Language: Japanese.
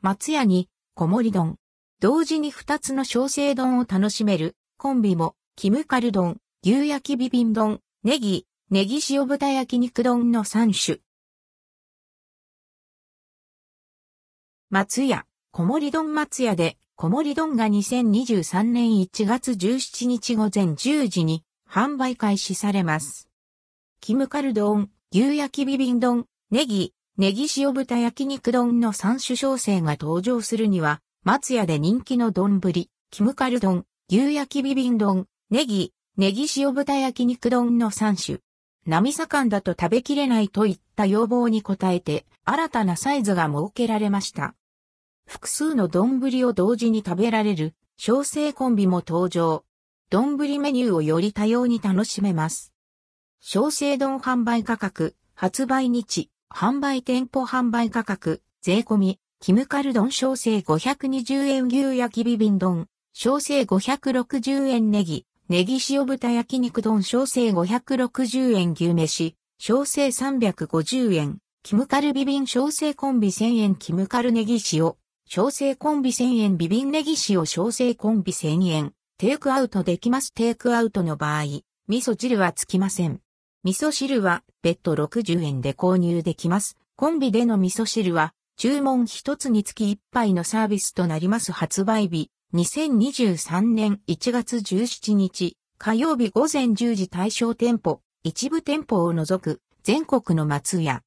松屋に、小盛丼。同時に2つの小生丼を楽しめる、コンビも、キムカル丼、牛焼きビビン丼、ネギ、ネギ塩豚焼肉丼の3種。松屋、小盛丼松屋で、小盛丼が2023年1月17日午前10時に販売開始されます。キムカル丼、牛焼きビビン丼、ネギ、ネギ塩豚焼肉丼の3種小生が登場するには、松屋で人気の丼、キムカル丼、牛焼きビビン丼、ネギ、ネギ塩豚焼肉丼の3種。波盛んだと食べきれないといった要望に応えて、新たなサイズが設けられました。複数の丼を同時に食べられる小生コンビも登場。丼メニューをより多様に楽しめます。小生丼販売価格、発売日、販売店舗販売価格、税込み、キムカル丼小生520円牛焼きビビン丼、小生560円ネギ、ネギ塩豚焼肉丼小生560円牛飯、小生350円、キムカルビビン小生コンビ1000円キムカルネギ塩、小生コンビ1000円ビビンネギ塩小生コンビ1000円。テイクアウトできます。テイクアウトの場合、味噌汁はつきません。味噌汁は別途60円で購入できます。コンビでの味噌汁は注文一つにつき一杯のサービスとなります発売日。2023年1月17日火曜日午前10時対象店舗、一部店舗を除く全国の松屋。